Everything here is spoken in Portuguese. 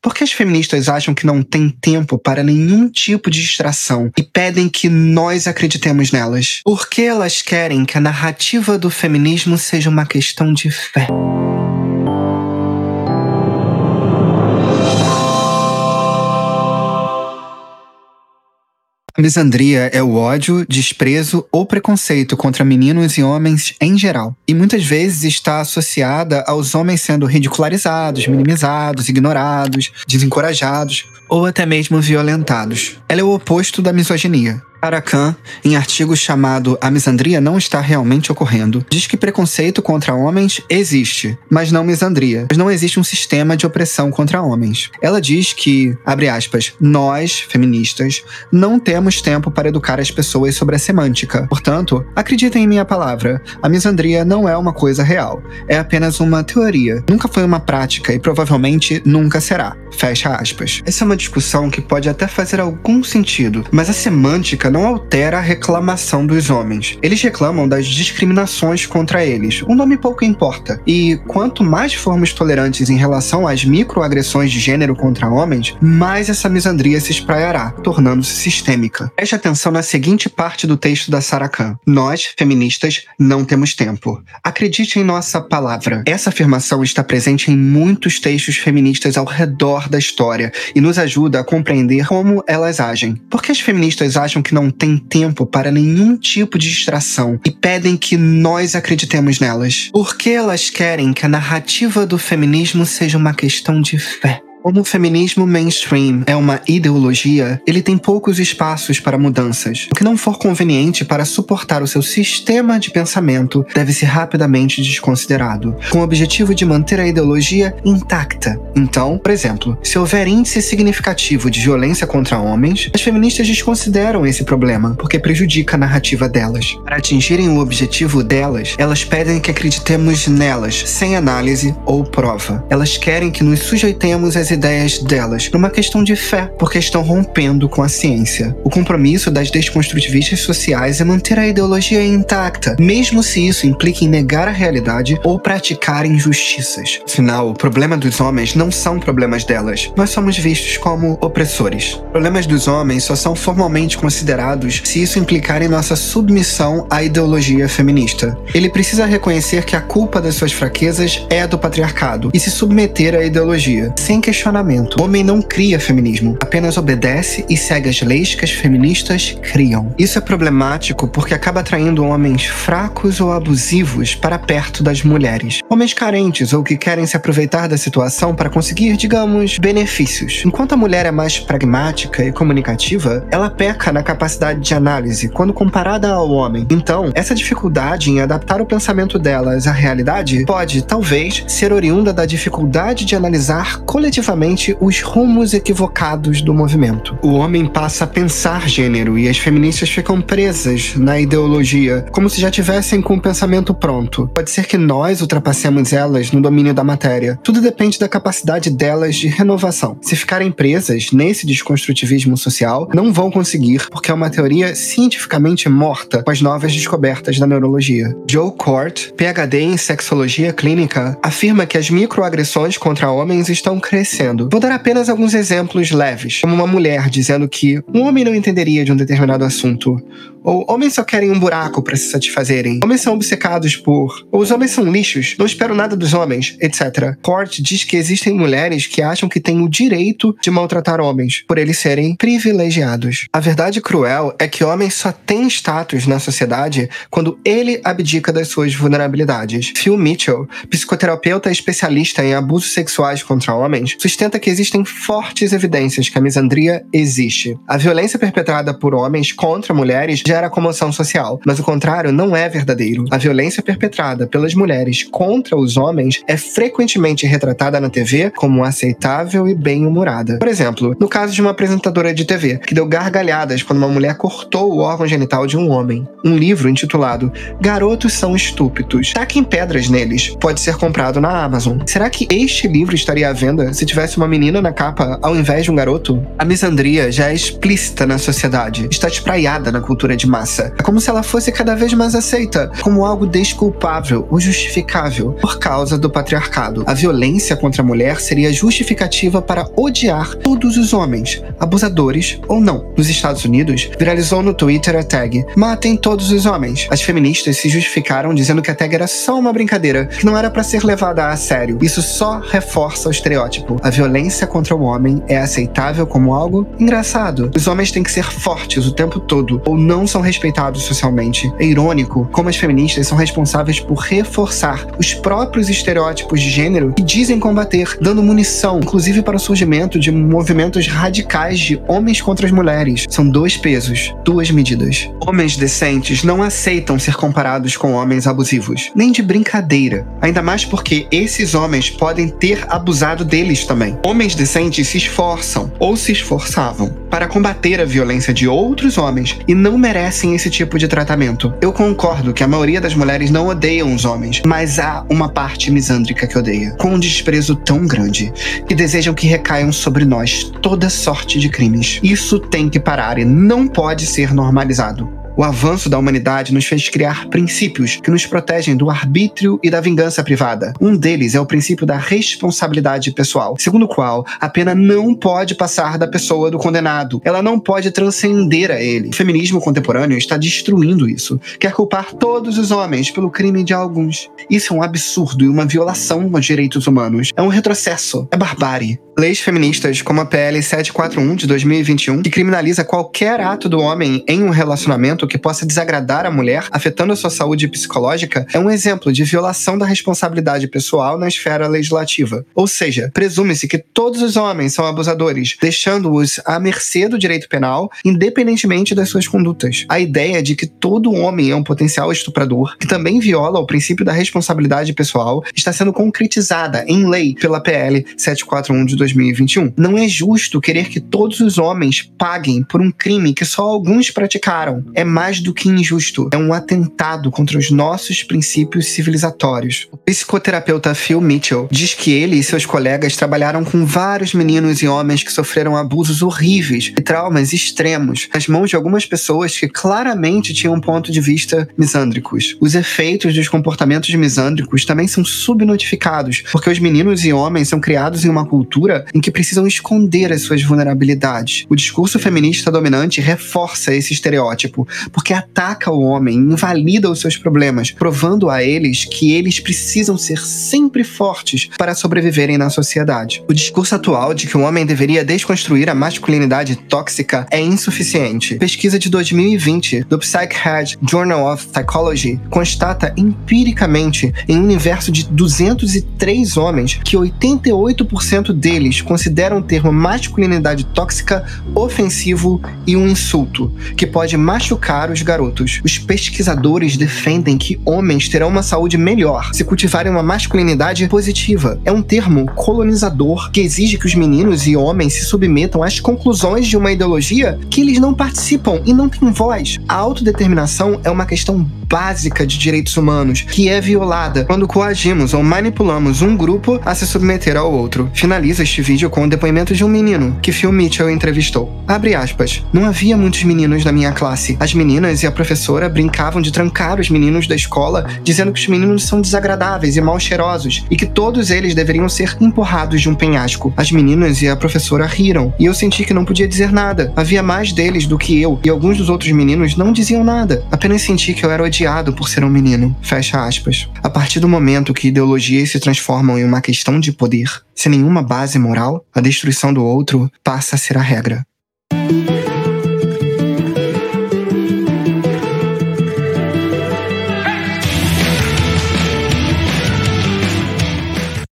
Por que as feministas acham que não tem tempo para nenhum tipo de distração e pedem que nós acreditemos nelas? Por que elas querem que a narrativa do feminismo seja uma questão de fé? Misandria é o ódio, desprezo ou preconceito contra meninos e homens em geral, e muitas vezes está associada aos homens sendo ridicularizados, minimizados, ignorados, desencorajados ou até mesmo violentados. Ela é o oposto da misoginia. Arakan, em artigo chamado A Misandria Não Está Realmente Ocorrendo, diz que preconceito contra homens existe, mas não misandria, mas não existe um sistema de opressão contra homens. Ela diz que, abre aspas, nós, feministas, não temos tempo para educar as pessoas sobre a semântica. Portanto, acreditem em minha palavra, a misandria não é uma coisa real, é apenas uma teoria. Nunca foi uma prática e provavelmente nunca será. Fecha aspas. Essa é uma discussão que pode até fazer algum sentido, mas a semântica não altera a reclamação dos homens. Eles reclamam das discriminações contra eles. O nome pouco importa. E quanto mais formos tolerantes em relação às microagressões de gênero contra homens, mais essa misandria se espraiará, tornando-se sistêmica. Preste atenção na seguinte parte do texto da Sarah Khan. Nós, feministas, não temos tempo. Acredite em nossa palavra. Essa afirmação está presente em muitos textos feministas ao redor da história e nos ajuda a compreender como elas agem. Por que as feministas acham que não têm tempo para nenhum tipo de distração e pedem que nós acreditemos nelas. Porque elas querem que a narrativa do feminismo seja uma questão de fé. Como o feminismo mainstream é uma ideologia, ele tem poucos espaços para mudanças. O que não for conveniente para suportar o seu sistema de pensamento deve ser rapidamente desconsiderado, com o objetivo de manter a ideologia intacta. Então, por exemplo, se houver índice significativo de violência contra homens, as feministas desconsideram esse problema, porque prejudica a narrativa delas. Para atingirem o objetivo delas, elas pedem que acreditemos nelas, sem análise ou prova. Elas querem que nos sujeitemos às ideias delas numa questão de fé, porque estão rompendo com a ciência. O compromisso das desconstrutivistas sociais é manter a ideologia intacta, mesmo se isso implique em negar a realidade ou praticar injustiças. Afinal, o problema dos homens não são problemas delas. Nós somos vistos como opressores. Problemas dos homens só são formalmente considerados se isso implicar em nossa submissão à ideologia feminista. Ele precisa reconhecer que a culpa das suas fraquezas é do patriarcado e se submeter à ideologia, sem questionar questionamento. O homem não cria feminismo, apenas obedece e segue as leis que as feministas criam. Isso é problemático porque acaba atraindo homens fracos ou abusivos para perto das mulheres. Homens carentes ou que querem se aproveitar da situação para conseguir, digamos, benefícios. Enquanto a mulher é mais pragmática e comunicativa, ela peca na capacidade de análise quando comparada ao homem. Então, essa dificuldade em adaptar o pensamento delas à realidade pode, talvez, ser oriunda da dificuldade de analisar coletivamente os rumos equivocados do movimento. O homem passa a pensar gênero e as feministas ficam presas na ideologia, como se já tivessem com o pensamento pronto. Pode ser que nós ultrapassemos elas no domínio da matéria. Tudo depende da capacidade delas de renovação. Se ficarem presas nesse desconstrutivismo social, não vão conseguir, porque é uma teoria cientificamente morta com as novas descobertas da neurologia. Joe Court, PhD em sexologia clínica, afirma que as microagressões contra homens estão crescendo acontecendo. Vou dar apenas alguns exemplos leves, como uma mulher dizendo que um homem não entenderia de um determinado assunto, ou homens só querem um buraco para se satisfazerem, homens são obcecados por, ou os homens são lixos, não espero nada dos homens, etc. Port diz que existem mulheres que acham que têm o direito de maltratar homens, por eles serem privilegiados. A verdade cruel é que homens só têm status na sociedade quando ele abdica das suas vulnerabilidades. Phil Mitchell, psicoterapeuta especialista em abusos sexuais contra homens, sustenta que existem fortes evidências que a misandria existe. A violência perpetrada por homens contra mulheres gera comoção social, mas o contrário não é verdadeiro. A violência perpetrada pelas mulheres contra os homens é frequentemente retratada na TV como aceitável e bem-humorada. Por exemplo, no caso de uma apresentadora de TV que deu gargalhadas quando uma mulher cortou o órgão genital de um homem. Um livro intitulado Garotos são estúpidos. Taquem pedras neles. Pode ser comprado na Amazon. Será que este livro estaria à venda se tivesse uma menina na capa ao invés de um garoto? A misandria já é explícita na sociedade, está espraiada na cultura de massa. É como se ela fosse cada vez mais aceita como algo desculpável ou justificável por causa do patriarcado. A violência contra a mulher seria justificativa para odiar todos os homens, abusadores ou não. Nos Estados Unidos, viralizou no Twitter a tag Matem todos os homens. As feministas se justificaram dizendo que a tag era só uma brincadeira, que não era para ser levada a sério. Isso só reforça o estereótipo. A violência contra o homem é aceitável como algo engraçado. Os homens têm que ser fortes o tempo todo ou não são respeitados socialmente. É irônico como as feministas são responsáveis por reforçar os próprios estereótipos de gênero que dizem combater, dando munição, inclusive para o surgimento de movimentos radicais de homens contra as mulheres. São dois pesos, duas medidas. Homens decentes não aceitam ser comparados com homens abusivos, nem de brincadeira. Ainda mais porque esses homens podem ter abusado deles também. Homens decentes se esforçam ou se esforçavam para combater a violência de outros homens e não merecem esse tipo de tratamento. Eu concordo que a maioria das mulheres não odeiam os homens, mas há uma parte misândrica que odeia, com um desprezo tão grande, que desejam que recaiam sobre nós toda sorte de crimes. Isso tem que parar e não pode ser normalizado. O avanço da humanidade nos fez criar princípios que nos protegem do arbítrio e da vingança privada. Um deles é o princípio da responsabilidade pessoal, segundo o qual a pena não pode passar da pessoa do condenado. Ela não pode transcender a ele. O feminismo contemporâneo está destruindo isso. Quer culpar todos os homens pelo crime de alguns. Isso é um absurdo e uma violação aos direitos humanos. É um retrocesso. É barbárie. Leis feministas como a PL 741 de 2021, que criminaliza qualquer ato do homem em um relacionamento que possa desagradar a mulher, afetando a sua saúde psicológica, é um exemplo de violação da responsabilidade pessoal na esfera legislativa. Ou seja, presume-se que todos os homens são abusadores, deixando-os à mercê do direito penal, independentemente das suas condutas. A ideia de que todo homem é um potencial estuprador, que também viola o princípio da responsabilidade pessoal, está sendo concretizada em lei pela PL 741 de 2021. Não é justo querer que todos os homens paguem por um crime que só alguns praticaram. É mais do que injusto, é um atentado contra os nossos princípios civilizatórios. O psicoterapeuta Phil Mitchell diz que ele e seus colegas trabalharam com vários meninos e homens que sofreram abusos horríveis e traumas extremos nas mãos de algumas pessoas que claramente tinham ponto de vista misândricos. Os efeitos dos comportamentos misândricos também são subnotificados, porque os meninos e homens são criados em uma cultura em que precisam esconder as suas vulnerabilidades. O discurso feminista dominante reforça esse estereótipo, porque ataca o homem, invalida os seus problemas, provando a eles que eles precisam ser sempre fortes para sobreviverem na sociedade. O discurso atual de que o homem deveria desconstruir a masculinidade tóxica é insuficiente. Pesquisa de 2020 do PsycHead Journal of Psychology constata empiricamente em um universo de 203 homens que 88% deles consideram o termo masculinidade tóxica ofensivo e um insulto, que pode machucar os garotos. Os pesquisadores defendem que homens terão uma saúde melhor se cultivarem uma masculinidade positiva. É um termo colonizador que exige que os meninos e homens se submetam às conclusões de uma ideologia que eles não participam e não têm voz. A autodeterminação é uma questão básica de direitos humanos que é violada quando coagimos ou manipulamos um grupo a se submeter ao outro. Finaliza este vídeo com o depoimento de um menino que Phil Mitchell entrevistou. Abre aspas. Não havia muitos meninos na minha classe. As meninas e a professora brincavam de trancar os meninos da escola, dizendo que os meninos são desagradáveis e mal cheirosos e que todos eles deveriam ser empurrados de um penhasco. As meninas e a professora riram e eu senti que não podia dizer nada. Havia mais deles do que eu e alguns dos outros meninos não diziam nada. Apenas senti que eu era odiado por ser um menino. Fecha aspas. A partir do momento que ideologias se transformam em uma questão de poder, sem nenhuma base moral, a destruição do outro passa a ser a regra.